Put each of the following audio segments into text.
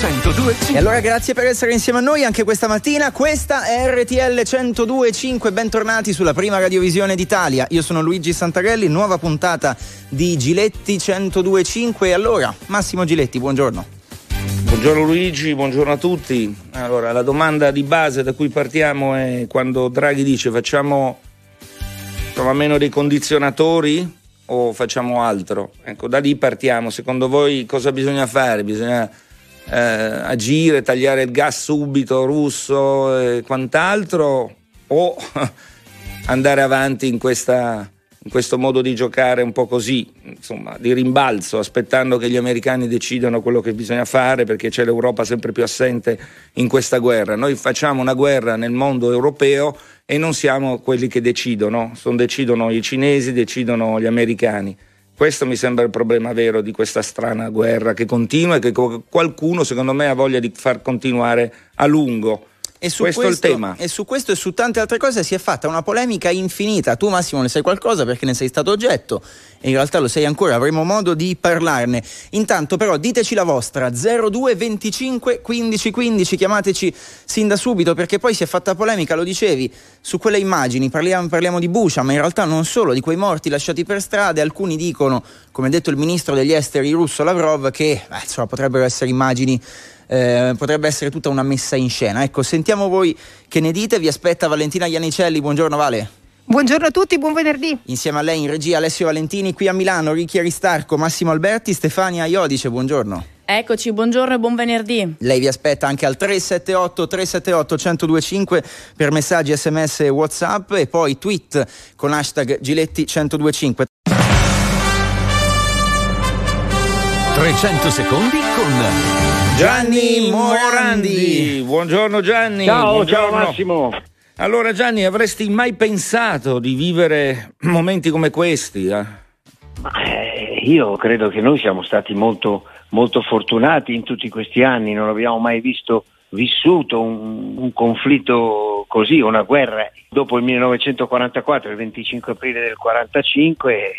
102.5 E allora grazie per essere insieme a noi anche questa mattina. Questa è RTL 102.5. Bentornati sulla prima radiovisione d'Italia. Io sono Luigi Santarelli, nuova puntata di Giletti 102.5. E allora, Massimo Giletti, buongiorno. Buongiorno Luigi, buongiorno a tutti. Allora, la domanda di base da cui partiamo è quando Draghi dice facciamo insomma, meno dei condizionatori o facciamo altro? Ecco, da lì partiamo. Secondo voi cosa bisogna fare? Bisogna eh, agire, tagliare il gas subito russo e quant'altro o andare avanti in, questa, in questo modo di giocare un po' così, insomma, di rimbalzo, aspettando che gli americani decidano quello che bisogna fare perché c'è l'Europa sempre più assente in questa guerra. Noi facciamo una guerra nel mondo europeo e non siamo quelli che decidono, Sono, decidono i cinesi, decidono gli americani. Questo mi sembra il problema vero di questa strana guerra che continua e che qualcuno, secondo me, ha voglia di far continuare a lungo. E su questo, questo, è il tema. E su questo e su tante altre cose si è fatta una polemica infinita. Tu Massimo ne sai qualcosa? Perché ne sei stato oggetto. E in realtà lo sei ancora, avremo modo di parlarne. Intanto però diteci la vostra. 02 25 15 15, chiamateci sin da subito perché poi si è fatta polemica, lo dicevi, su quelle immagini, parliamo, parliamo di Bucia, ma in realtà non solo, di quei morti lasciati per strada, alcuni dicono, come ha detto il ministro degli esteri russo Lavrov, che beh, insomma, potrebbero essere immagini eh, potrebbe essere tutta una messa in scena. Ecco, sentiamo voi che ne dite. Vi aspetta Valentina Iannicelli. Buongiorno Vale. Buongiorno a tutti, buon venerdì. Insieme a lei in regia Alessio Valentini qui a Milano, Ricchi Aristarco, Massimo Alberti, Stefania Iodice, buongiorno. Eccoci, buongiorno e buon venerdì. Lei vi aspetta anche al 378 378 1025 per messaggi sms e whatsapp e poi tweet con hashtag Giletti 1025. 300 secondi con Gianni Morandi. Buongiorno Gianni. Ciao, Buongiorno. ciao Massimo. Allora Gianni, avresti mai pensato di vivere momenti come questi? Eh? Eh, io credo che noi siamo stati molto, molto fortunati in tutti questi anni, non abbiamo mai visto vissuto un, un, conflitto così, una guerra. Dopo il 1944, il 25 aprile del 1945,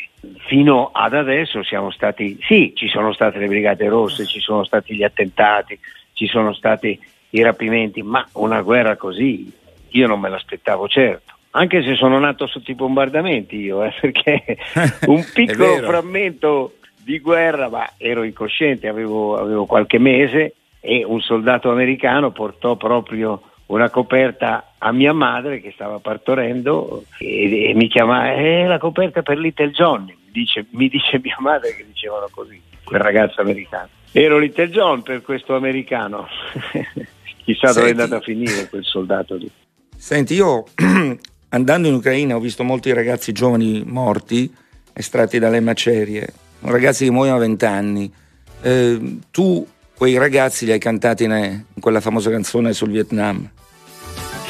fino ad adesso siamo stati, sì, ci sono state le brigate rosse, ci sono stati gli attentati, ci sono stati i rapimenti, ma una guerra così io non me l'aspettavo certo. Anche se sono nato sotto i bombardamenti io, eh, perché un piccolo frammento di guerra, ma ero incosciente, avevo, avevo qualche mese e un soldato americano portò proprio una coperta a mia madre che stava partorendo e, e mi chiama è la coperta per Little Johnny mi dice, mi dice mia madre che dicevano così quel ragazzo americano. Ero Little John per questo americano chissà Senti, dove è andato a finire quel soldato lì. Senti io andando in Ucraina ho visto molti ragazzi giovani morti estratti dalle macerie ragazzi che muoiono a 20 anni eh, tu quei ragazzi li hai cantati in, quella famosa canzone sul Vietnam.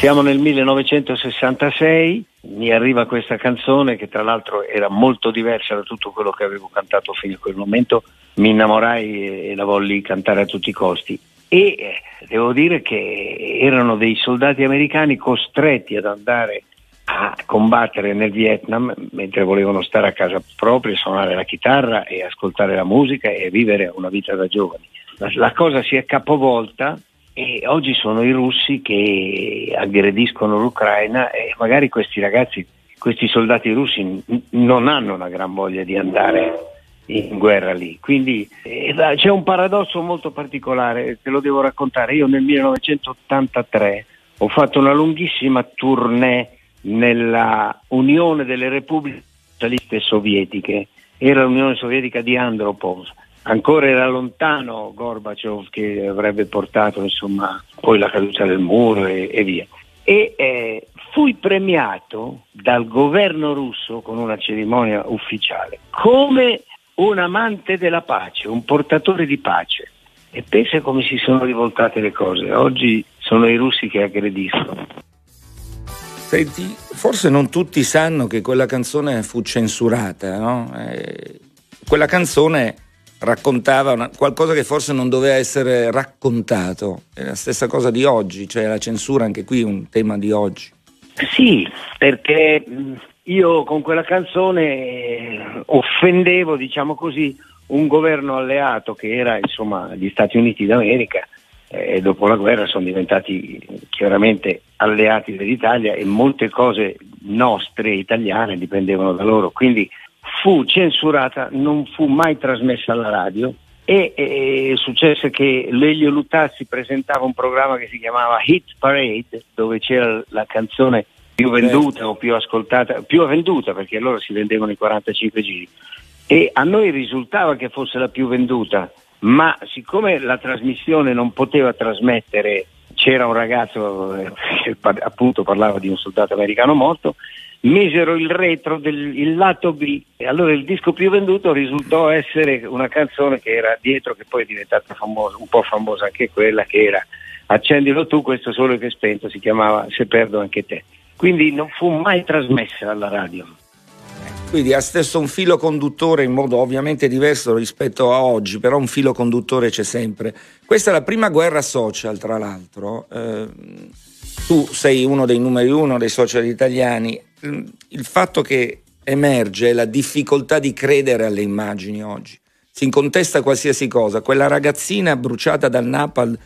Siamo nel 1966, mi arriva questa canzone che tra l'altro era molto diversa da tutto quello che avevo cantato fino a quel momento, mi innamorai e la volli cantare a tutti i costi. E eh, devo dire che erano dei soldati americani costretti ad andare a combattere nel Vietnam mentre volevano stare a casa propria, suonare la chitarra e ascoltare la musica e vivere una vita da giovani la, la cosa si è capovolta e oggi sono i russi che aggrediscono l'Ucraina e magari questi ragazzi, questi soldati russi non hanno una gran voglia di andare in guerra lì. Quindi eh, c'è un paradosso molto particolare, te lo devo raccontare. Io nel 1983 ho fatto una lunghissima tournée nella Unione delle Repubbliche Socialiste Sovietiche, era l'Unione Sovietica di Andropov ancora era lontano Gorbaciov che avrebbe portato insomma, poi la caduta del muro e, e via. E eh, fui premiato dal governo russo con una cerimonia ufficiale come un amante della pace, un portatore di pace. E pensa come si sono rivoltate le cose. Oggi sono i russi che aggrediscono. Senti, forse non tutti sanno che quella canzone fu censurata, no? Eh, quella canzone raccontava una, qualcosa che forse non doveva essere raccontato. È la stessa cosa di oggi, cioè la censura anche qui è un tema di oggi. Sì, perché io con quella canzone eh, offendevo, diciamo così, un governo alleato che era insomma gli Stati Uniti d'America e dopo la guerra sono diventati chiaramente alleati dell'Italia e molte cose nostre italiane dipendevano da loro. Quindi fu censurata, non fu mai trasmessa alla radio e, e successe che Lelio Luttazzi presentava un programma che si chiamava Hit Parade dove c'era la canzone più venduta o più ascoltata, più venduta perché allora si vendevano i 45 giri. E a noi risultava che fosse la più venduta ma siccome la trasmissione non poteva trasmettere, c'era un ragazzo eh, che appunto parlava di un soldato americano morto, misero il retro del il lato B e allora il disco più venduto risultò essere una canzone che era dietro, che poi è diventata famosa, un po' famosa anche quella, che era Accendilo tu, questo sole che è spento, si chiamava Se perdo anche te. Quindi non fu mai trasmessa alla radio. Quindi ha stesso un filo conduttore in modo ovviamente diverso rispetto a oggi, però un filo conduttore c'è sempre. Questa è la prima guerra social, tra l'altro. Eh, tu sei uno dei numeri uno dei social italiani. Il fatto che emerge è la difficoltà di credere alle immagini oggi. Si incontesta qualsiasi cosa. Quella ragazzina bruciata dal napalm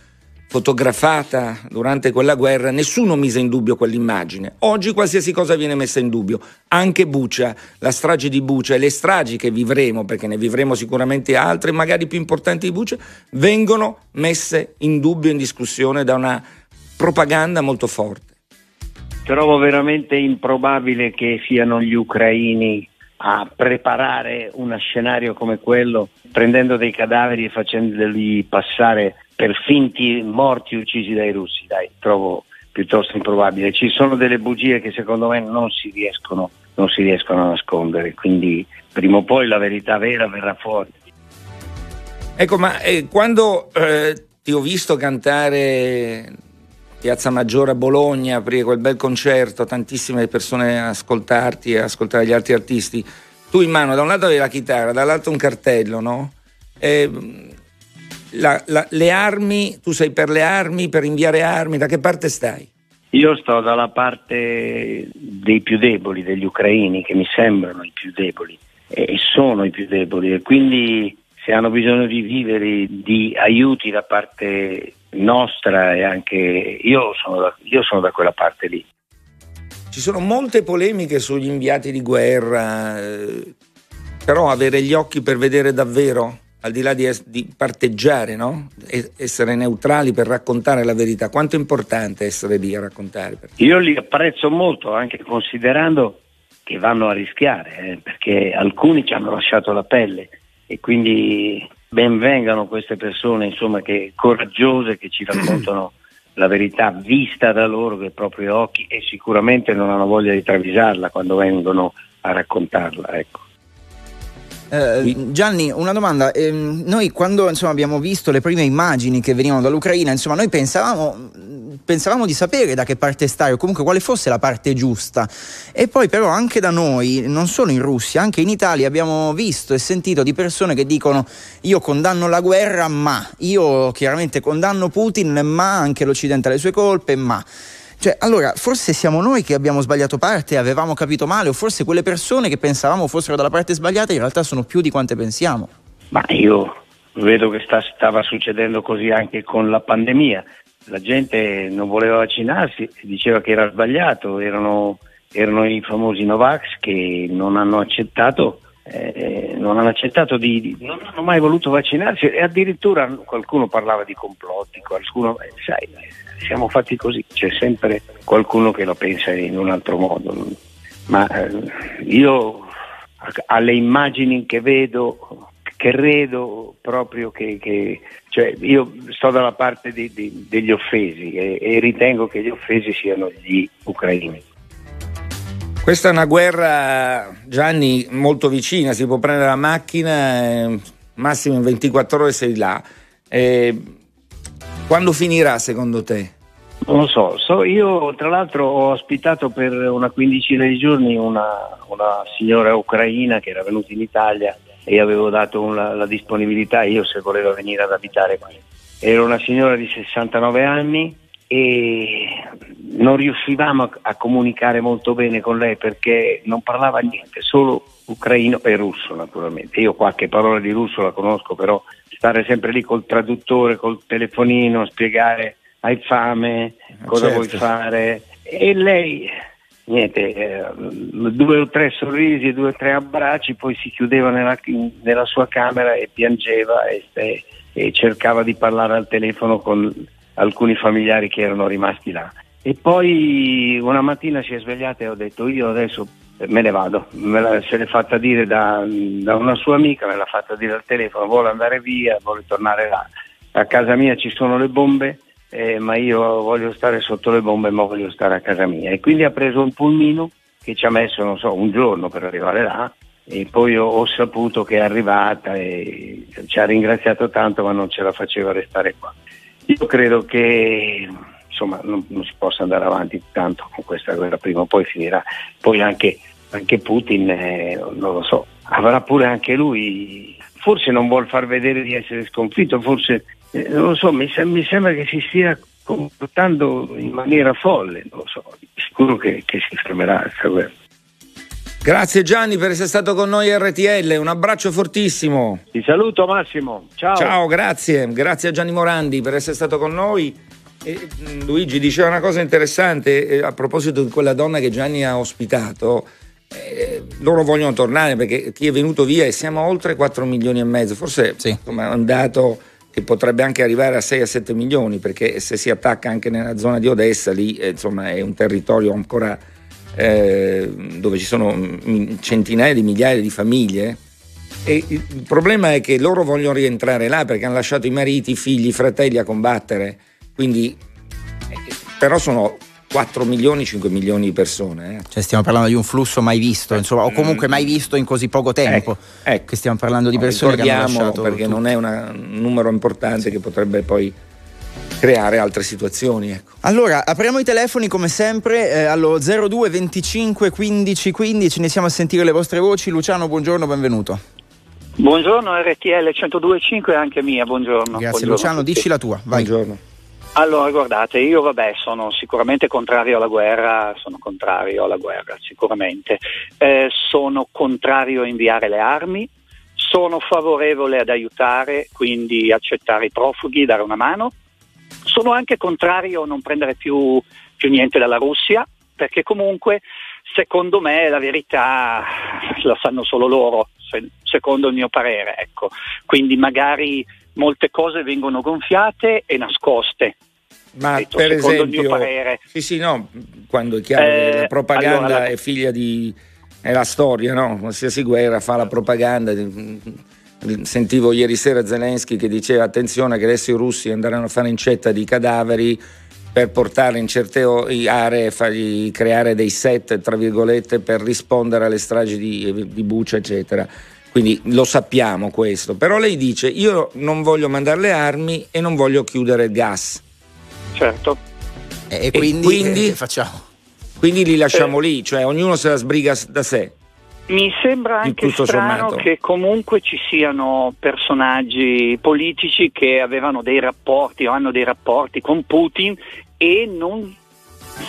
fotografata durante quella guerra, nessuno mise in dubbio quell'immagine. Oggi qualsiasi cosa viene messa in dubbio, anche Bucia, la strage di Bucia e le stragi che vivremo, perché ne vivremo sicuramente altre, magari più importanti di Bucia, vengono messe in dubbio, in discussione da una propaganda molto forte. Trovo veramente improbabile che siano gli ucraini a preparare uno scenario come quello, prendendo dei cadaveri e facendoli passare per finti morti uccisi dai russi, dai, trovo piuttosto improbabile. Ci sono delle bugie che secondo me non si riescono, non si riescono a nascondere, quindi prima o poi la verità vera verrà fuori. Ecco, ma eh, quando eh, ti ho visto cantare Piazza Maggiore a Bologna, aprire quel bel concerto, tantissime persone a ascoltarti e ascoltare gli altri artisti, tu in mano da un lato avevi la chitarra, dall'altro un cartello, no? E, la, la, le armi, tu sei per le armi, per inviare armi, da che parte stai? Io sto dalla parte dei più deboli, degli ucraini, che mi sembrano i più deboli e sono i più deboli e quindi se hanno bisogno di vivere di aiuti da parte nostra e anche io sono da, io sono da quella parte lì. Ci sono molte polemiche sugli inviati di guerra, eh, però avere gli occhi per vedere davvero al di là di, es- di parteggiare, no? essere neutrali per raccontare la verità, quanto è importante essere lì a raccontare? Io li apprezzo molto, anche considerando che vanno a rischiare, eh, perché alcuni ci hanno lasciato la pelle e quindi benvengano queste persone insomma, che, coraggiose che ci raccontano la verità vista da loro, con i propri occhi e sicuramente non hanno voglia di travisarla quando vengono a raccontarla. Ecco. Eh, Gianni, una domanda. Eh, noi quando insomma, abbiamo visto le prime immagini che venivano dall'Ucraina, insomma, noi pensavamo, pensavamo, di sapere da che parte stare o comunque quale fosse la parte giusta. E poi però anche da noi, non solo in Russia, anche in Italia abbiamo visto e sentito di persone che dicono io condanno la guerra, ma io chiaramente condanno Putin, ma anche l'Occidente ha le sue colpe, ma... Cioè, allora, forse siamo noi che abbiamo sbagliato parte, avevamo capito male, o forse quelle persone che pensavamo fossero dalla parte sbagliata in realtà sono più di quante pensiamo. Ma io vedo che sta, stava succedendo così anche con la pandemia. La gente non voleva vaccinarsi, diceva che era sbagliato, erano, erano i famosi Novax che non hanno accettato eh, non hanno accettato di, di, non hanno mai voluto vaccinarsi e addirittura qualcuno parlava di complotti, qualcuno, eh, sai, siamo fatti così, c'è sempre qualcuno che lo pensa in un altro modo. Ma eh, io alle immagini che vedo, credo proprio che, che cioè io sto dalla parte di, di, degli offesi e, e ritengo che gli offesi siano gli ucraini. Questa è una guerra, Gianni, molto vicina, si può prendere la macchina, eh, massimo in 24 ore sei là. Eh, quando finirà secondo te? Non lo so, so, io tra l'altro ho ospitato per una quindicina di giorni una, una signora ucraina che era venuta in Italia e avevo dato una, la disponibilità io se voleva venire ad abitare qui. Era una signora di 69 anni e non riuscivamo a, a comunicare molto bene con lei perché non parlava niente, solo ucraino e russo naturalmente. Io qualche parola di russo la conosco, però stare sempre lì col traduttore, col telefonino, spiegare hai fame, cosa certo. vuoi fare e lei niente, eh, due o tre sorrisi due o tre abbracci, poi si chiudeva nella, nella sua camera e piangeva e, e, e, cercava di parlare al telefono con alcuni familiari che erano rimasti là. E poi una mattina si è svegliata e ho detto io adesso me ne vado, me la, se l'è fatta dire da, da, una sua amica, me l'ha fatta dire al telefono, vuole andare via, vuole tornare là. A casa mia ci sono le bombe, eh, ma io voglio stare sotto le bombe, ma voglio stare a casa mia. E quindi ha preso un pulmino che ci ha messo, non so, un giorno per arrivare là e poi ho, ho saputo che è arrivata e ci ha ringraziato tanto, ma non ce la faceva restare qua. Io credo che insomma non, non, si possa andare avanti tanto con questa guerra, prima o poi finirà. Poi anche, anche Putin, eh, non lo so, avrà pure anche lui, forse non vuol far vedere di essere sconfitto, forse eh, non lo so, mi, mi, sembra che si stia comportando in maniera folle, non lo so, sicuro che, che si fermerà questa guerra. Grazie Gianni per essere stato con noi RTL, un abbraccio fortissimo. Ti saluto Massimo, ciao. Ciao, grazie, grazie a Gianni Morandi per essere stato con noi. E, mm, Luigi diceva una cosa interessante eh, a proposito di quella donna che Gianni ha ospitato. Eh, loro vogliono tornare perché chi è venuto via e siamo oltre 4 milioni e mezzo, forse sì. è un dato che potrebbe anche arrivare a 6 a 7 milioni perché se si attacca anche nella zona di Odessa lì eh, insomma è un territorio ancora eh, dove ci sono centinaia di migliaia di famiglie e il problema è che loro vogliono rientrare là perché hanno lasciato i mariti, i figli, i fratelli a combattere quindi eh, però sono 4 milioni, 5 milioni di persone. Eh. Cioè stiamo parlando di un flusso mai visto, insomma, o comunque mai visto in così poco tempo. Ecco, ecco. Che stiamo parlando di persone che hanno lasciato perché tutto. non è una, un numero importante che potrebbe poi creare altre situazioni. Ecco. Allora, apriamo i telefoni come sempre eh, allo 02 25 15 15, iniziamo a sentire le vostre voci. Luciano, buongiorno, benvenuto. Buongiorno RTL 102.5 è anche mia, buongiorno. Grazie buongiorno Luciano, dici la tua, vai. Buongiorno. Allora, guardate, io vabbè sono sicuramente contrario alla guerra, sono contrario alla guerra, sicuramente. Eh, sono contrario a inviare le armi, sono favorevole ad aiutare, quindi accettare i profughi, dare una mano. Sono anche contrario a non prendere più, più niente dalla Russia, perché comunque secondo me la verità la sanno solo loro, secondo il mio parere. Ecco. Quindi magari molte cose vengono gonfiate e nascoste. Ma detto, per esempio, sì, sì, no, quando è chiaro eh, che la propaganda allora, la... è figlia di. è la storia, no? Qualsiasi guerra fa la propaganda. Sentivo ieri sera Zelensky che diceva attenzione che adesso i russi andranno a fare incetta di cadaveri per portarli in certe aree e fargli creare dei set, tra virgolette, per rispondere alle stragi di, di Bucia, eccetera. Quindi lo sappiamo questo, però lei dice io non voglio mandare le armi e non voglio chiudere il gas. Certo. E, e quindi, quindi, che facciamo? Quindi li lasciamo eh, lì, cioè ognuno se la sbriga da sé. Mi sembra anche strano sommato. che comunque ci siano personaggi politici che avevano dei rapporti o hanno dei rapporti con Putin e non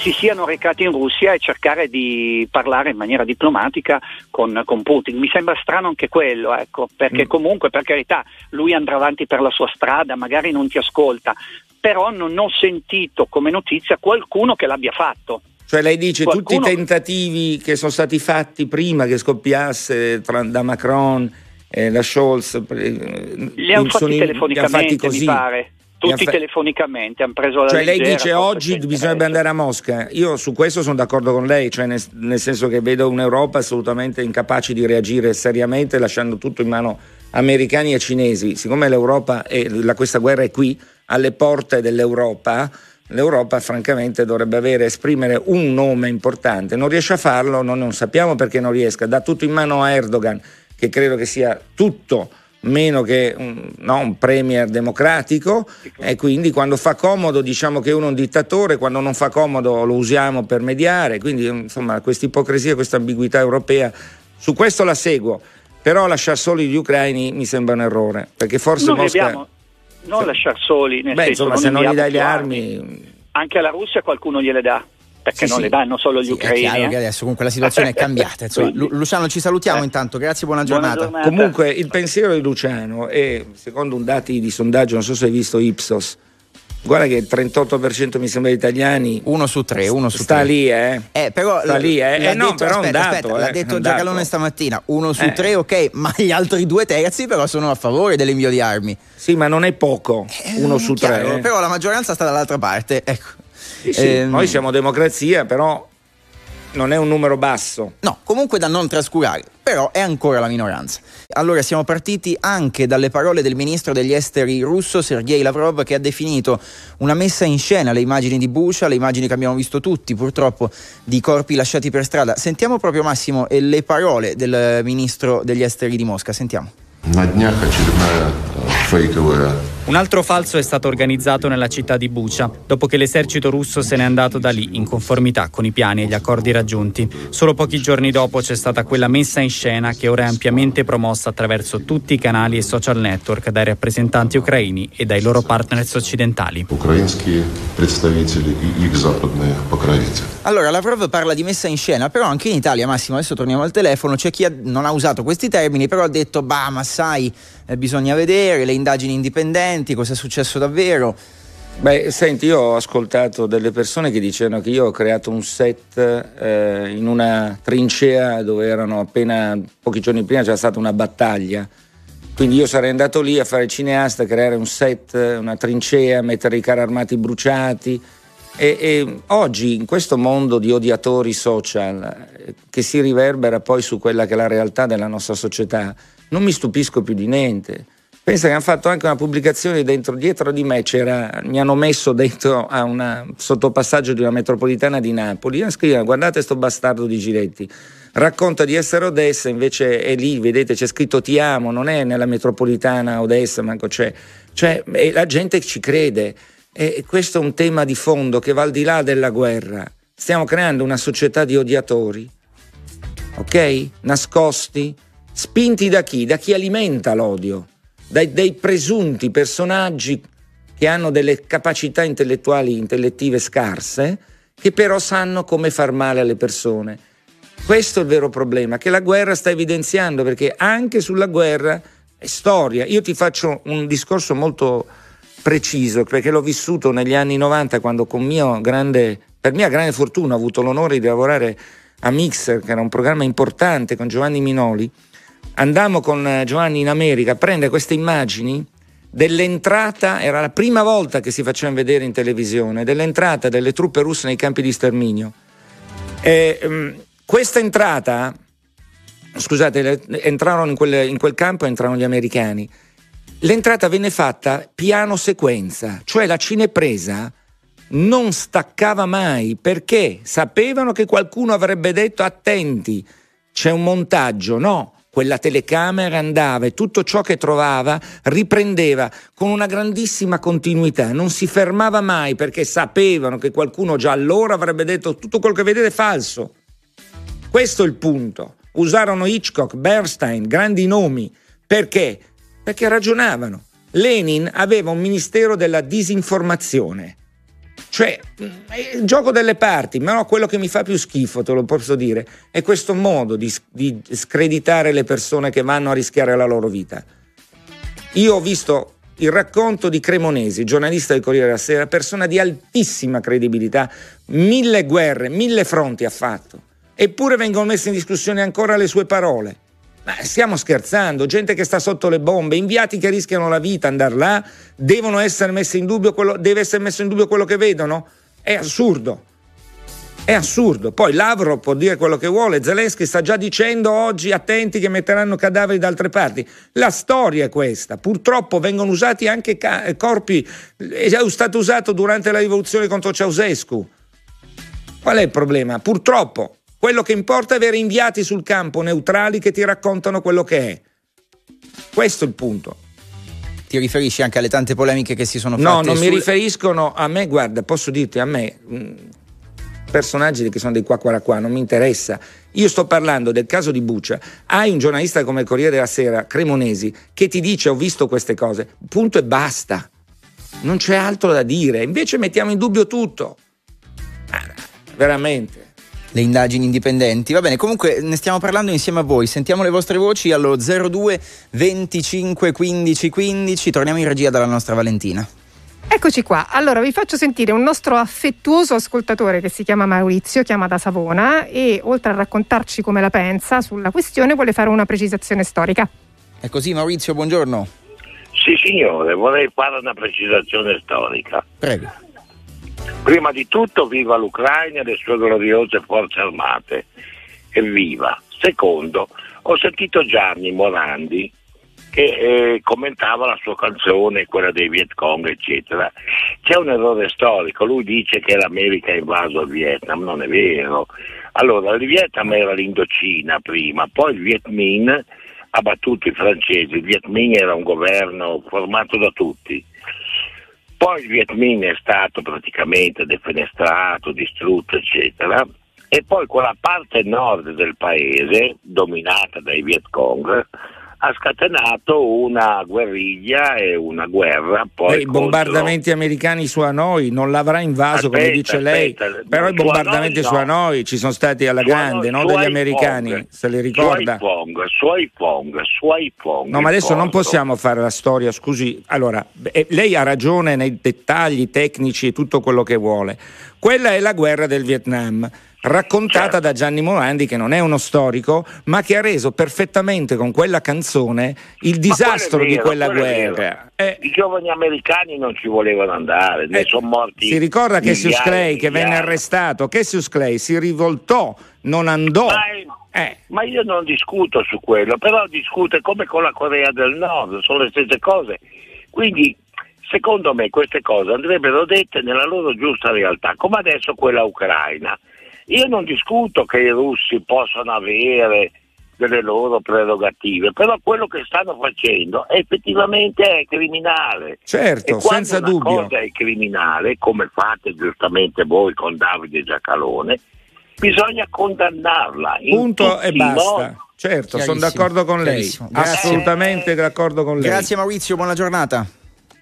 si siano recati in Russia e cercare di parlare in maniera diplomatica con, con Putin. Mi sembra strano anche quello, ecco, perché mm. comunque per carità lui andrà avanti per la sua strada, magari non ti ascolta, però non ho sentito come notizia qualcuno che l'abbia fatto. Cioè lei dice qualcuno... tutti i tentativi che sono stati fatti prima che scoppiasse tra, da Macron, eh, da Scholz, eh, li hanno fatti telefonicamente, fatti mi pare tutti fa... telefonicamente hanno preso la cioè lei dice oggi bisognerebbe andare a Mosca io su questo sono d'accordo con lei cioè nel, nel, senso che vedo un'Europa assolutamente incapace di reagire seriamente lasciando tutto in mano americani e cinesi. Siccome l'Europa è, la, questa guerra è qui alle porte dell'Europa l'Europa francamente dovrebbe avere, esprimere un nome importante. Non riesce a farlo non, non sappiamo perché non riesca. Dà tutto in mano a Erdogan che credo che sia tutto meno che un, no, un premier democratico e quindi quando fa comodo diciamo che uno è un dittatore, quando non fa comodo lo usiamo per mediare, quindi insomma questa ipocrisia, questa ambiguità europea, su questo la seguo, però lasciare soli gli ucraini mi sembra un errore, perché forse non Mosca... Abbiamo, non lasciare soli, nel Beh, senso, insomma, non se non gli dai le armi... Anche alla Russia qualcuno gliele dà. Perché sì, non sì. le danno solo gli sì, ucraini. È chiaro eh? che adesso comunque la situazione è cambiata. Insomma, Lu- Luciano, ci salutiamo eh. intanto, grazie, buona giornata. buona giornata. Comunque il pensiero di Luciano è, secondo un dati di sondaggio, non so se hai visto Ipsos, Guarda che il 38% mi sembra di italiani. Uno su tre, uno su sta tre. lì, eh. eh però sta lì, eh. eh no, detto, però aspetta, dato, aspetta, eh, l'ha detto Giacalone stamattina. Uno su eh. tre, ok, ma gli altri due terzi però sono a favore dell'invio di armi. Sì, ma non è poco. Eh, uno su chiaro, tre. Eh. Però la maggioranza sta dall'altra parte. Ecco. Sì, sì. Ehm, Noi siamo democrazia, però non è un numero basso. No, comunque da non trascurare, però è ancora la minoranza. Allora siamo partiti anche dalle parole del ministro degli esteri russo Sergei Lavrov che ha definito una messa in scena le immagini di Bucha, le immagini che abbiamo visto tutti purtroppo di corpi lasciati per strada. Sentiamo proprio Massimo le parole del ministro degli esteri di Mosca, sentiamo. На днях очередная фейковая un altro falso è stato organizzato nella città di Bucha, dopo che l'esercito russo se n'è andato da lì in conformità con i piani e gli accordi raggiunti. Solo pochi giorni dopo c'è stata quella messa in scena che ora è ampiamente promossa attraverso tutti i canali e social network dai rappresentanti ucraini e dai loro partners occidentali. Allora, Lavrov parla di messa in scena, però anche in Italia, Massimo, adesso torniamo al telefono, c'è chi non ha usato questi termini, però ha detto, bah, ma sai, eh, bisogna vedere le indagini indipendenti, cosa è successo davvero. Beh, senti, io ho ascoltato delle persone che dicevano che io ho creato un set eh, in una trincea dove erano appena pochi giorni prima c'era stata una battaglia. Quindi io sarei andato lì a fare cineasta, creare un set, una trincea, mettere i carri armati bruciati. E, e oggi, in questo mondo di odiatori social, eh, che si riverbera poi su quella che è la realtà della nostra società, non mi stupisco più di niente. Pensa che hanno fatto anche una pubblicazione dentro, dietro di me c'era, mi hanno messo dentro a un sottopassaggio di una metropolitana di Napoli, e scrivono guardate sto bastardo di Giretti, racconta di essere Odessa, invece è lì, vedete c'è scritto ti amo, non è nella metropolitana Odessa, manco c'è, cioè la gente ci crede. E questo è un tema di fondo che va al di là della guerra, stiamo creando una società di odiatori, ok? Nascosti, Spinti da chi? Da chi alimenta l'odio, dai, dei presunti personaggi che hanno delle capacità intellettuali, intellettive scarse, che però sanno come far male alle persone. Questo è il vero problema che la guerra sta evidenziando, perché anche sulla guerra è storia. Io ti faccio un discorso molto preciso, perché l'ho vissuto negli anni 90 quando mio grande, per mia grande fortuna ho avuto l'onore di lavorare a Mixer, che era un programma importante con Giovanni Minoli andammo con eh, Giovanni in America a prendere queste immagini dell'entrata, era la prima volta che si facevano vedere in televisione, dell'entrata delle truppe russe nei campi di sterminio. E, um, questa entrata, scusate, entrarono in quel, in quel campo, entrarono gli americani. L'entrata venne fatta piano sequenza, cioè la cinepresa non staccava mai perché sapevano che qualcuno avrebbe detto attenti, c'è un montaggio, no, quella telecamera andava e tutto ciò che trovava riprendeva con una grandissima continuità, non si fermava mai perché sapevano che qualcuno già allora avrebbe detto tutto quello che vedete è falso. Questo è il punto. Usarono Hitchcock, Bernstein, grandi nomi. Perché? Perché ragionavano. Lenin aveva un ministero della disinformazione cioè, il gioco delle parti, ma no, quello che mi fa più schifo, te lo posso dire, è questo modo di, di screditare le persone che vanno a rischiare la loro vita. Io ho visto il racconto di Cremonesi, giornalista del Corriere della Sera, persona di altissima credibilità, mille guerre, mille fronti ha fatto, eppure vengono messe in discussione ancora le sue parole. Ma stiamo scherzando, gente che sta sotto le bombe, inviati che rischiano la vita, andare là, devono essere messi in dubbio quello, deve essere messo in dubbio quello che vedono? È assurdo. È assurdo. Poi Lavrov può dire quello che vuole, Zelensky sta già dicendo oggi attenti che metteranno cadaveri da altre parti. La storia è questa. Purtroppo vengono usati anche ca- corpi, è stato usato durante la rivoluzione contro Ceausescu. Qual è il problema? Purtroppo quello che importa è avere inviati sul campo neutrali che ti raccontano quello che è. Questo è il punto. Ti riferisci anche alle tante polemiche che si sono fatte? No, non sul... mi riferiscono a me, guarda, posso dirti a me, mh, mm, personaggi che sono dei qua qua qua, non mi interessa. Io sto parlando del caso di Buccia. Hai un giornalista come il Corriere della Sera, Cremonesi, che ti dice ho visto queste cose, punto e basta. Non c'è altro da dire. Invece mettiamo in dubbio tutto. veramente le indagini indipendenti. Va bene, comunque ne stiamo parlando insieme a voi. Sentiamo le vostre voci allo 02 25 15 15. Torniamo in regia dalla nostra Valentina. Eccoci qua, allora vi faccio sentire un nostro affettuoso ascoltatore che si chiama Maurizio, chiama da Savona e oltre a raccontarci come la pensa sulla questione vuole fare una precisazione storica. È così Maurizio, buongiorno. Sì signore, vorrei fare una precisazione storica. Prego. Prima di tutto viva l'Ucraina e le sue gloriose forze armate. Evviva. Secondo, ho sentito Gianni Morandi che eh, commentava la sua canzone, quella dei Viet Cong, eccetera. C'è un errore storico, lui dice che l'America ha invaso il Vietnam, non è vero. Allora, il Vietnam era l'Indocina prima, poi il Viet Minh ha battuto i francesi, il Viet Minh era un governo formato da tutti. Poi il Viet Minh è stato praticamente defenestrato, distrutto, eccetera, e poi quella parte nord del paese, dominata dai Viet Cong, ha scatenato una guerriglia e una guerra. Poi I bombardamenti americani su Hanoi non l'avrà invaso aspetta, come dice lei, aspetta, però i bombardamenti su Hanoi, no. su Hanoi, ci sono stati alla grande, non degli americani, Pong, se li ricorda. Suoi Pong, suoi Pong. No, ma adesso non possiamo fare la storia, scusi. Allora, eh, lei ha ragione nei dettagli tecnici e tutto quello che vuole. Quella è la guerra del Vietnam raccontata certo. da Gianni Morandi, che non è uno storico, ma che ha reso perfettamente con quella canzone il disastro vero, di quella guerra. Eh, I giovani americani non ci volevano andare, ne eh, sono morti. Si ricorda Cassius Clay che venne arrestato, Cassius Clay si rivoltò, non andò. Ma, eh. ma io non discuto su quello, però discute come con la Corea del Nord, sono le stesse cose. Quindi secondo me queste cose andrebbero dette nella loro giusta realtà, come adesso quella ucraina. Io non discuto che i russi possano avere delle loro prerogative, però quello che stanno facendo effettivamente è criminale. Certo, senza una dubbio. cosa è criminale, come fate giustamente voi con Davide Giacalone, bisogna condannarla. Punto e basta. Certo, sono d'accordo con lei. Assolutamente d'accordo con lei. Grazie Maurizio, buona giornata.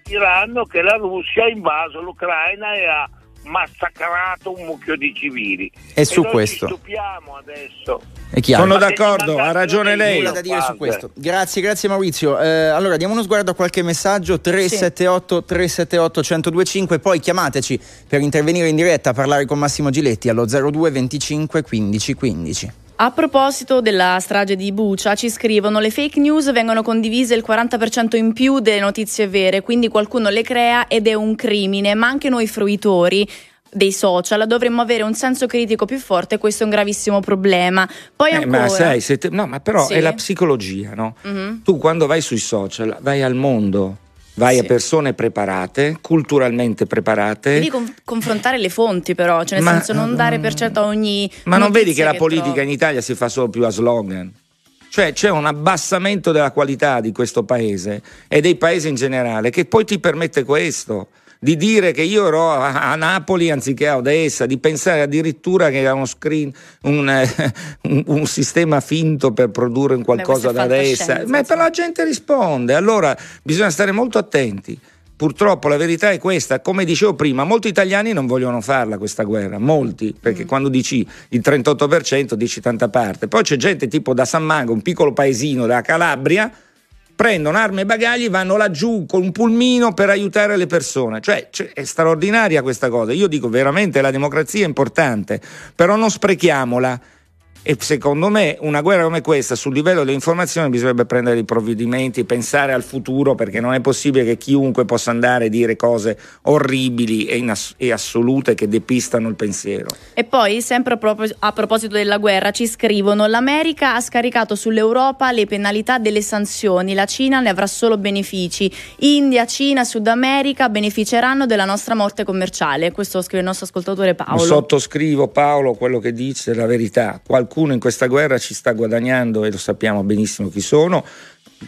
Diranno che la Russia ha invaso l'Ucraina e ha massacrato un mucchio di civili. E su questo. Ci stupiamo adesso. Sono d'accordo, ha ragione lei. Nulla da dire su questo. Grazie, grazie Maurizio. Eh, allora diamo uno sguardo a qualche messaggio 378 sì. 378 1025 poi chiamateci per intervenire in diretta a parlare con Massimo Giletti allo 02 25 15 15. A proposito della strage di Bucia, ci scrivono le fake news vengono condivise il 40% in più delle notizie vere, quindi qualcuno le crea ed è un crimine, ma anche noi fruitori dei social dovremmo avere un senso critico più forte questo è un gravissimo problema poi eh, ancora... ma sai te... no ma però sì. è la psicologia no? Mm-hmm. tu quando vai sui social vai al mondo Vai sì. a persone preparate, culturalmente preparate. Devi con- confrontare le fonti, però, cioè nel ma, senso non dare per certo ogni. Ma non vedi che, che la politica trovi. in Italia si fa solo più a slogan? Cioè c'è un abbassamento della qualità di questo paese e dei paesi in generale che poi ti permette questo di dire che io ero a, Napoli anziché a Odessa, di pensare addirittura che era uno screen, un, eh, un, un sistema finto per produrre qualcosa da Odessa. Ma però la gente risponde, allora bisogna stare molto attenti. Purtroppo la verità è questa, come dicevo prima, molti italiani non vogliono farla questa guerra, molti, perché mm. quando dici il 38% dici tanta parte. Poi c'è gente tipo da San Mango, un piccolo paesino da Calabria, prendono armi e bagagli, vanno laggiù con un pulmino per aiutare le persone. Cioè, cioè, è straordinaria questa cosa. Io dico veramente la democrazia è importante, però non sprechiamola e secondo me una guerra come questa sul livello delle informazioni bisognerebbe prendere dei provvedimenti, pensare al futuro perché non è possibile che chiunque possa andare a dire cose orribili e, ass- e assolute che depistano il pensiero. E poi, sempre a, propos- a proposito della guerra, ci scrivono l'America ha scaricato sull'Europa le penalità delle sanzioni, la Cina ne avrà solo benefici, India, Cina, Sud America beneficeranno della nostra morte commerciale. Questo scrive il nostro ascoltatore Paolo. Sottoscrivo Paolo quello che dice, la verità. Qualcuno qualcuno in questa guerra ci sta guadagnando e lo sappiamo benissimo chi sono.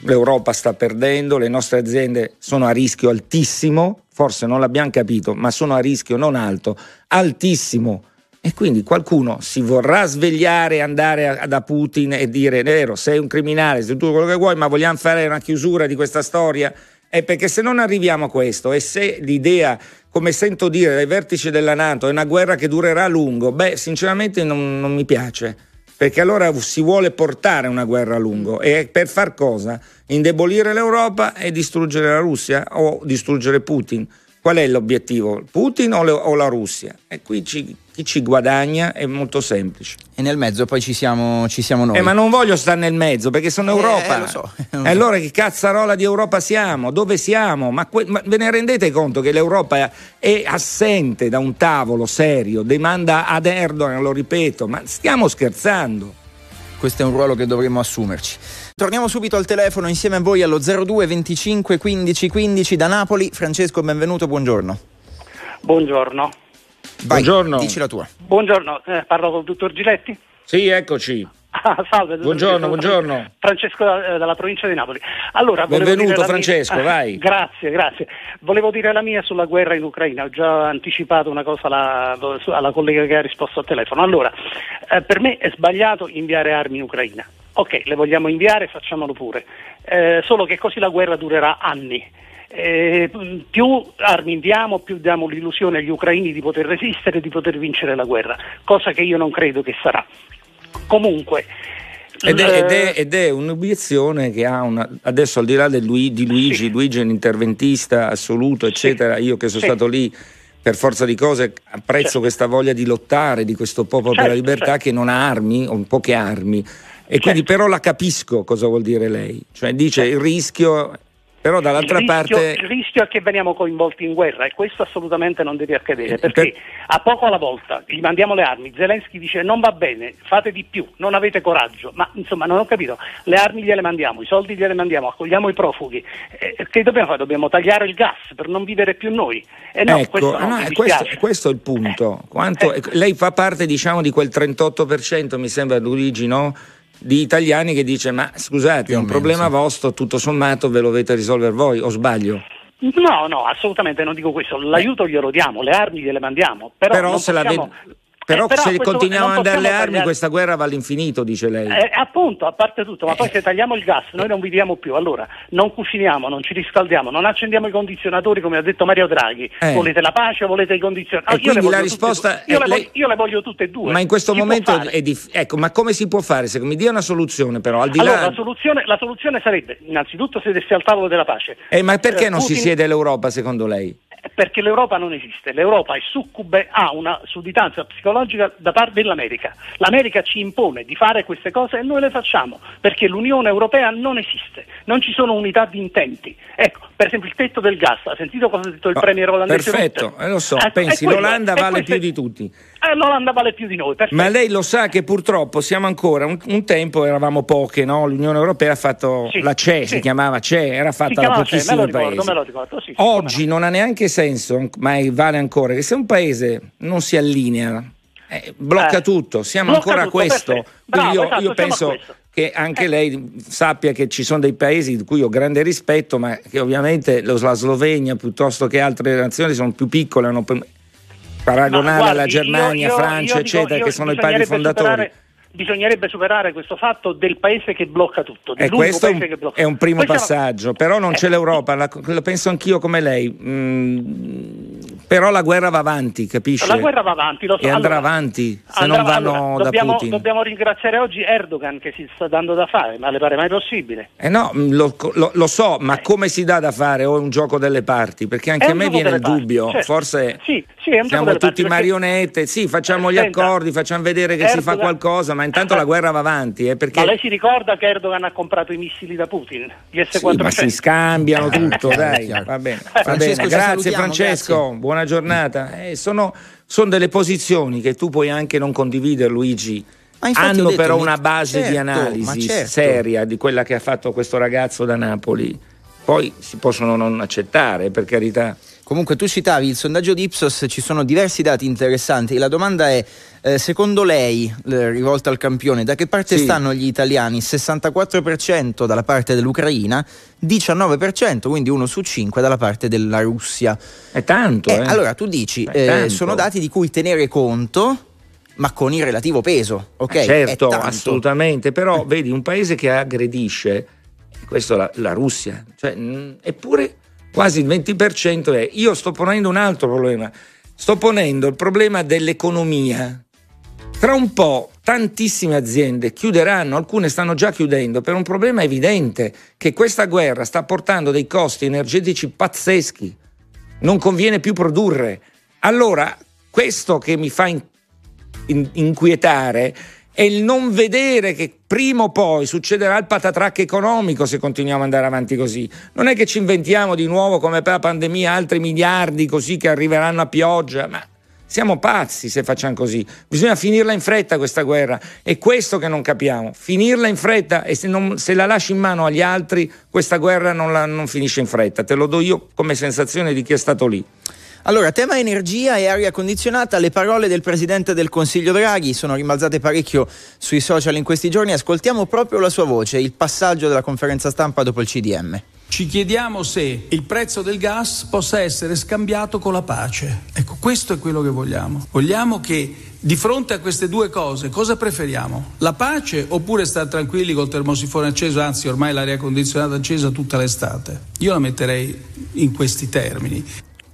L'Europa sta perdendo, le nostre aziende sono a rischio altissimo, forse non l'abbiamo capito, ma sono a rischio non alto, altissimo. E quindi qualcuno si vorrà svegliare, andare da Putin e dire: vero, sei un criminale, sei tutto quello che vuoi, ma vogliamo fare una chiusura di questa storia? È perché se non arriviamo a questo e se l'idea, come sento dire dai vertici della Nato, è una guerra che durerà a lungo, beh, sinceramente non, non mi piace. Perché allora si vuole portare una guerra a lungo e per far cosa? Indebolire l'Europa e distruggere la Russia o distruggere Putin? Qual è l'obiettivo? Putin o, le, o la Russia? E qui ci, chi ci guadagna è molto semplice. E nel mezzo poi ci siamo, ci siamo noi. Eh, ma non voglio stare nel mezzo perché sono Eh, Europa. eh, so. E allora che cazzarola di Europa siamo? Dove siamo? Ma, que- ma ve ne rendete conto che l'Europa è assente da un tavolo serio? Demanda ad Erdogan, lo ripeto, ma stiamo scherzando. Questo è un ruolo che dovremmo assumerci. Torniamo subito al telefono insieme a voi allo 02 25 15 15 da Napoli. Francesco, benvenuto, buongiorno. Buongiorno. Vai, Buongiorno. Dici la tua. Buongiorno, eh, parlo con il dottor Giletti? Sì, eccoci. Ah, salve. Buongiorno, buongiorno. Francesco eh, dalla provincia di Napoli. Allora, volevo Benvenuto, Francesco, mia- vai. Grazie, grazie. Volevo dire la mia sulla guerra in Ucraina. Ho già anticipato una cosa alla, alla collega che ha risposto al telefono. Allora, eh, per me è sbagliato inviare armi in Ucraina. Ok, le vogliamo inviare, facciamolo pure. Eh, solo che così la guerra durerà anni. Eh, più armi inviamo, più diamo l'illusione agli ucraini di poter resistere di poter vincere la guerra, cosa che io non credo che sarà. Comunque, Ed è, ed è- ed è un'obiezione che ha una. Adesso, al di là Lui- di Luigi, Luigi è un interventista assoluto, eccetera. Io che sono Sì. stato lì per forza di cose, apprezzo Certo. questa voglia di lottare di questo popolo per la Certo, libertà certo. che non ha armi o poche armi. E quindi, Certo. però, la capisco cosa vuol dire lei. Cioè, dice il rischio, però, dall'altra il rischio, parte. il rischio è che veniamo coinvolti in guerra e questo assolutamente non deve accadere perché Per- a poco alla volta gli mandiamo le armi, Zelensky dice non va bene, fate di più, non avete coraggio, ma insomma non ho capito, le armi gliele mandiamo, i soldi gliele mandiamo, accogliamo i profughi, Eh, che dobbiamo fare? Dobbiamo tagliare il gas per non vivere più noi? E no, ecco, questo no, è questo, questo è il punto. Quanto- Eh. lei fa parte, diciamo, di quel 38%, mi sembra, Luigi, no? Di italiani che dice: Ma scusate, è un problema sì. vostro, tutto sommato ve lo dovete risolvere voi, o sbaglio? No, no, assolutamente non dico questo, l'aiuto glielo diamo, le armi gliele mandiamo, però, Però, non se, la possiamo- ve- però Eh, però se continuiamo a mandare le possiamo armi, tagliare- questa guerra va all'infinito, dice lei. Eh, appunto, a parte tutto, ma poi se tagliamo il gas noi non viviamo più, allora non cuciniamo, non ci riscaldiamo, non accendiamo i condizionatori come ha detto Mario Draghi. Eh. Volete la pace o volete i condizionatori? Ah, io la voglio tutte risposta. Io, le lei- voglio, io le voglio tutte e due. Ma in questo Si momento è dif- ecco, ma come si può fare? Se mi dia una soluzione, però, al di Allora, là. la soluzione, la soluzione sarebbe innanzitutto sedersi al tavolo della pace. Eh, ma perché Eh, non si Putin- siede l'Europa, secondo lei? Perché l'Europa non esiste, l'Europa è succube, ha una sudditanza psicologica da parte dell'America. L'America ci impone di fare queste cose e noi le facciamo, perché l'Unione Europea non esiste, non ci sono unità di intenti. Ecco, per esempio il tetto del gas, ha sentito cosa ha detto il No, premier olandese? perfetto, eh, lo so, Ecco, pensi, quello, l'Olanda vale più di tutti. Eh, l'Olanda vale più di noi, perfetto. Ma lei lo sa che purtroppo siamo ancora, un, un tempo eravamo poche, no? l'Unione Europea ha fatto Sì, la CE, sì. si chiamava CE, era fatta da pochissimi ricordo, paesi. me lo ricordo, sì, Oggi non ha neanche senso, ma vale ancora, che se un paese non si allinea, eh, blocca Eh, tutto, siamo blocca ancora a questo. Bravo, io, esatto, io penso questo. Che anche Eh. lei sappia che ci sono dei paesi di cui ho grande rispetto, ma che ovviamente la Slovenia piuttosto che altre nazioni sono più piccole, hanno paragonare guardi, alla Germania, io- io- Francia, io eccetera, che sono i padri fondatori. Bisognerebbe superare questo fatto del paese che blocca tutto. E dell'unico questo è un, paese che blocca è un primo Questo è- passaggio, però non Eh, c'è l'Europa, la- lo penso anch'io come lei. Mm, però la guerra va avanti, capisce? La guerra va avanti, lo so. E andrà Allora, avanti se andrà- non vanno allora, da dobbiamo, Putin. Dobbiamo ringraziare oggi Erdogan che si sta dando da fare, ma le pare mai possibile? Eh no, mm, lo, lo- lo so, ma come si dà da fare? O è un gioco delle parti? Perché anche È a me viene il parti, dubbio, certo. forse Sì, sì, è un gioco siamo tutti parti, perché- marionette, sì, facciamo gli Senta, accordi, facciamo vedere che si fa Erdogan- qualcosa, ma intanto la guerra va avanti, eh, perché Ma lei si ricorda che Erdogan ha comprato i missili da Putin? Gli Sì, S-400? ma si scambiano tutto, chiaro, dai, va bene. Va Francesco, bene. Grazie Francesco, grazie. buona giornata. Eh, sono, sono delle posizioni che tu puoi anche non condividere, Luigi. Hanno detto, però una base di certo, ma analisi certo. seria di quella che ha fatto questo ragazzo da Napoli. Poi si possono non accettare, per carità. Comunque tu citavi il sondaggio di Ipsos, ci sono diversi dati interessanti. La domanda è, eh, secondo lei, eh, rivolta al campione, da che parte Sì. stanno gli italiani? 64% dalla parte dell'Ucraina, 19%, quindi uno su cinque dalla parte della Russia. È tanto, Eh, eh. allora tu dici, eh, sono dati di cui tenere conto, ma con il relativo peso, ok? È certo, assolutamente, però vedi un paese che aggredisce Questo la, la Russia. Cioè, mh, eppure quasi il 20% è. Io sto ponendo un altro problema. Sto ponendo il problema dell'economia. Tra un po' tantissime aziende chiuderanno, alcune stanno già chiudendo per un problema evidente che questa guerra sta portando dei costi energetici pazzeschi. Non conviene più produrre. Allora, questo che mi fa in, in, inquietare è il non vedere che prima o poi succederà il patatrac economico se continuiamo ad andare avanti così. Non è che ci inventiamo di nuovo come per la pandemia altri miliardi così che arriveranno a pioggia, ma siamo pazzi se facciamo così. Bisogna finirla in fretta questa guerra. È questo che non capiamo. Finirla in fretta e se, non, se la lasci in mano agli altri, questa guerra non, la, non finisce in fretta. Te lo do io come sensazione di chi è stato lì. Allora, tema energia e aria condizionata, le parole del Presidente del Consiglio Draghi sono rimbalzate parecchio sui social in questi giorni, ascoltiamo proprio la sua voce, il passaggio della conferenza stampa dopo il CDM. Ci chiediamo se il prezzo del gas possa essere scambiato con la pace. Ecco, questo è quello che vogliamo. Vogliamo che di fronte a queste due cose cosa preferiamo? La pace oppure stare tranquilli col termosifone acceso, anzi ormai l'aria condizionata accesa tutta l'estate? Io la metterei in questi termini.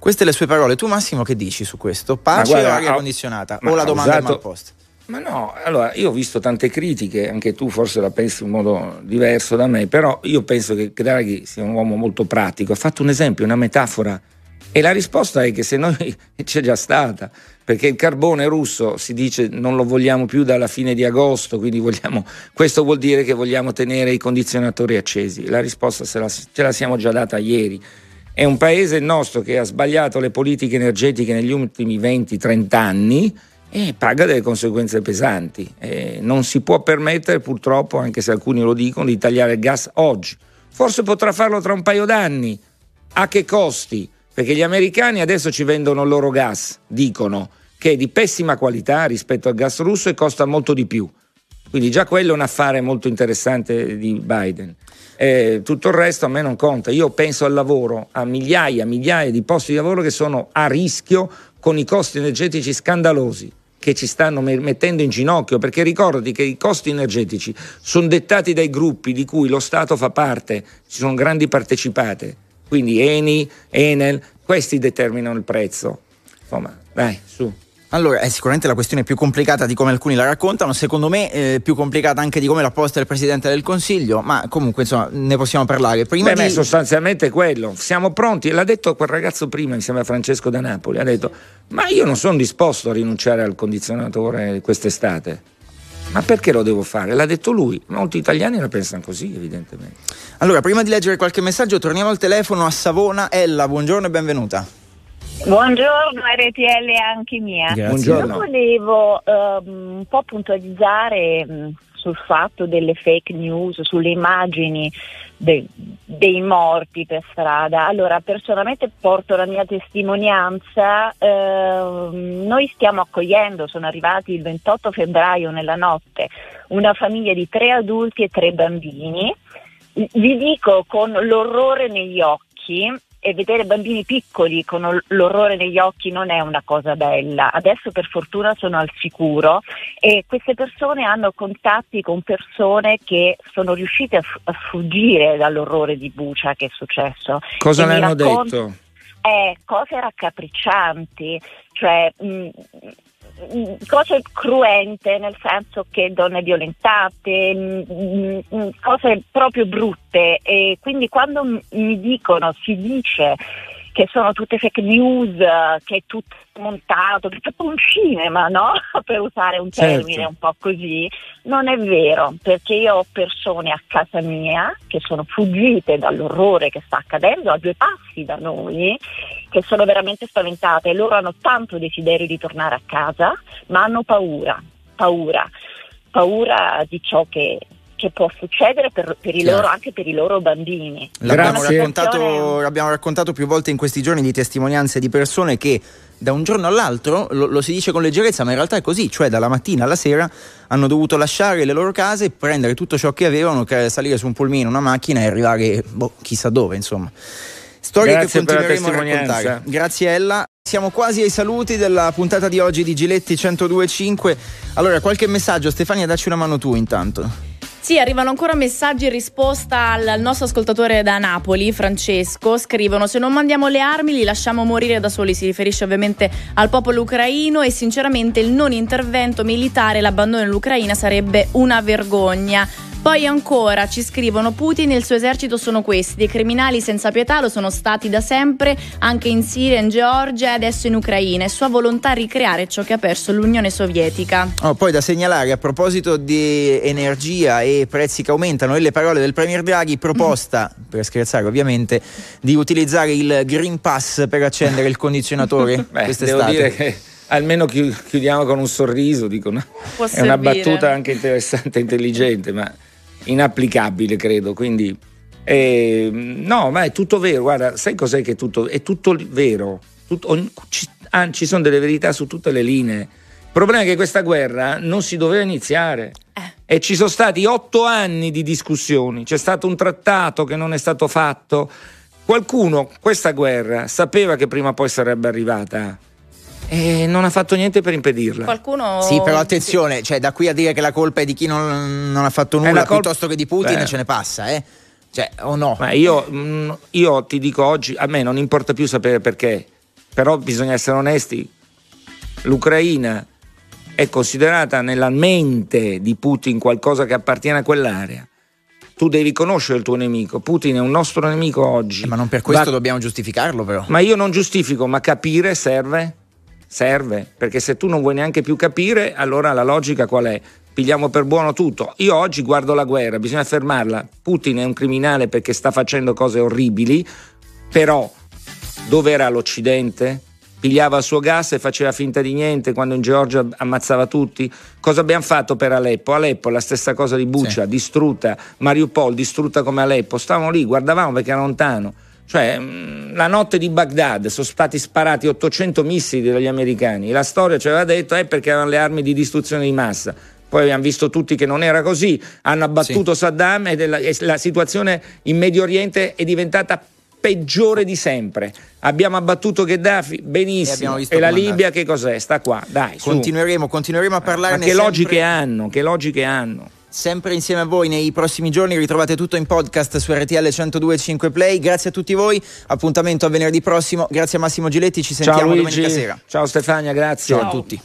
Queste le sue parole. Tu Massimo che dici su questo? Pace guarda, o aria condizionata? O la domanda usato... è mal posta? Ma no, allora io ho visto tante critiche, anche tu forse la pensi in modo diverso da me, però io penso che Draghi sia un uomo molto pratico, ha fatto un esempio, una metafora e la risposta è che se noi c'è già stata, perché il carbone russo si dice non lo vogliamo più dalla fine di agosto, quindi vogliamo, questo vuol dire che vogliamo tenere i condizionatori accesi. La risposta la, ce la siamo già data ieri. È un paese il nostro che ha sbagliato le politiche energetiche negli ultimi 20-30 anni e paga delle conseguenze pesanti. E non si può permettere purtroppo, anche se alcuni lo dicono, di tagliare il gas oggi. Forse potrà farlo tra un paio d'anni. A che costi? Perché gli americani adesso ci vendono il loro gas, dicono che è di pessima qualità rispetto al gas russo e costa molto di più. Quindi già quello è un affare molto interessante di Biden. Eh, tutto il resto a me non conta. Io penso al lavoro, a migliaia, migliaia di posti di lavoro che sono a rischio con i costi energetici scandalosi che ci stanno mettendo in ginocchio, perché ricordati che i costi energetici sono dettati dai gruppi di cui lo Stato fa parte, ci sono grandi partecipate, quindi Eni, Enel, questi determinano il prezzo. Insomma, dai, su. Allora, è sicuramente la questione più complicata di come alcuni la raccontano, secondo me eh, più complicata anche di come la posta il Presidente del Consiglio, ma comunque insomma ne possiamo parlare. Prima Beh, di... sostanzialmente quello, siamo pronti, l'ha detto quel ragazzo prima, mi sembra Francesco da Napoli, ha detto ma io non sono disposto a rinunciare al condizionatore quest'estate. Ma perché lo devo fare? L'ha detto lui. Molti italiani la pensano così, evidentemente. Allora, prima di leggere qualche messaggio, torniamo al telefono a Savona. Ella, buongiorno e benvenuta. Buongiorno RTL anche mia. Grazie. Io volevo um, un po' puntualizzare um, sul fatto delle fake news, sulle immagini de- dei morti per strada. Allora, personalmente porto la mia testimonianza. Uh, noi stiamo accogliendo, sono arrivati il 28 febbraio nella notte, una famiglia di tre adulti e tre bambini. Vi dico con l'orrore negli occhi e vedere bambini piccoli con l'orrore negli occhi non è una cosa bella. Adesso per fortuna sono al sicuro e queste persone hanno contatti con persone che sono riuscite a, f- a fuggire dall'orrore di Bucia che è successo. Cosa ne hanno raccont- detto? Eh, cose raccapriccianti, cioè mh, cose cruente, nel senso che donne violentate, mm, mm, cose proprio brutte. E quindi quando mi dicono, si dice che sono tutte fake news, che è tutto montato, che è tutto un cinema, no? per usare un termine certo. un po' così, non è vero, perché io ho persone a casa mia che sono fuggite dall'orrore che sta accadendo a due passi da noi, che sono veramente spaventate e loro hanno tanto desiderio di tornare a casa, ma hanno paura, paura, paura di ciò che che può succedere per, per i loro, anche per i loro bambini. L'abbiamo raccontato, abbiamo raccontato più volte in questi giorni di testimonianze di persone che da un giorno all'altro, lo, lo, si dice con leggerezza, ma in realtà è così, cioè dalla mattina alla sera hanno dovuto lasciare le loro case, prendere tutto ciò che avevano, salire su un pulmino, una macchina e arrivare boh, chissà dove, insomma. Storie Grazie che continueremo a raccontare. Grazie Ella. Siamo quasi ai saluti della puntata di oggi di Giletti 1025. Allora, qualche messaggio, Stefania, dacci una mano tu intanto. Sì, arrivano ancora messaggi in risposta al, nostro ascoltatore da Napoli, Francesco. Scrivono: Se non mandiamo le armi, li lasciamo morire da soli. Si riferisce ovviamente al popolo ucraino e sinceramente il non intervento militare, l'abbandono dell'Ucraina sarebbe una vergogna. Poi ancora ci scrivono Putin e il suo esercito sono questi, dei criminali senza pietà lo sono stati da sempre anche in Siria, in Georgia e adesso in Ucraina. È sua volontà ricreare ciò che ha perso l'Unione Sovietica. Oh, poi da segnalare a proposito di energia e prezzi che aumentano e le parole del Premier Draghi, proposta, per scherzare ovviamente, di utilizzare il Green Pass per accendere il condizionatore Beh, quest'estate. Devo dire che almeno chiudiamo con un sorriso, dico, no? è una battuta anche interessante e intelligente, ma inapplicabile, credo. Quindi, eh, no, ma è tutto vero. Guarda, sai cos'è che è tutto? È tutto vero. Tutto, ogni, ci, ah, ci, sono delle verità su tutte le linee. Il problema è che questa guerra non si doveva iniziare. Eh. E ci sono stati otto anni di discussioni. C'è stato un trattato che non è stato fatto. Qualcuno, questa guerra, sapeva che prima o poi sarebbe arrivata e non ha fatto niente per impedirla. Qualcuno. Sì, però attenzione, cioè, da qui a dire che la colpa è di chi non, non ha fatto nulla col... piuttosto che di Putin Beh. ce ne passa, eh? Cioè, o no? Ma io, mm, io ti dico oggi, a me non importa più sapere perché, però bisogna essere onesti. L'Ucraina è considerata nella mente di Putin qualcosa che appartiene a quell'area. Tu devi conoscere il tuo nemico. Putin è un nostro nemico oggi. Eh, ma non per questo Va... dobbiamo giustificarlo, però. Ma io non giustifico, ma capire serve serve, perché se tu non vuoi neanche più capire, allora la logica qual è? Pigliamo per buono tutto. Io oggi guardo la guerra, bisogna fermarla. Putin è un criminale perché sta facendo cose orribili, però dove era l'Occidente? Pigliava il suo gas e faceva finta di niente quando in Georgia ammazzava tutti. Cosa abbiamo fatto per Aleppo? Aleppo la stessa cosa di Buccia, sì. distrutta, Mariupol distrutta come Aleppo. Stavamo lì, guardavamo perché era lontano. Cioè, mm, la notte di Baghdad sono stati sparati 800 missili dagli americani. La storia ci aveva detto è perché avevano le armi di distruzione di massa. Poi abbiamo visto tutti che non era così. Hanno abbattuto sì. Saddam e, della, e la situazione in Medio Oriente è diventata peggiore di sempre. Abbiamo abbattuto Gheddafi, benissimo. E, e la Libia che cos'è? Sta qua, dai. Continueremo, continueremo a parlarne. Ma che sempre... logiche hanno? Che logiche hanno? Sempre insieme a voi nei prossimi giorni ritrovate tutto in podcast su RTL 102.5 Play. Grazie a tutti voi. Appuntamento a venerdì prossimo. Grazie a Massimo Giletti. Ci sentiamo Ciao, domenica sera. Ciao Stefania, grazie. Ciao, a tutti.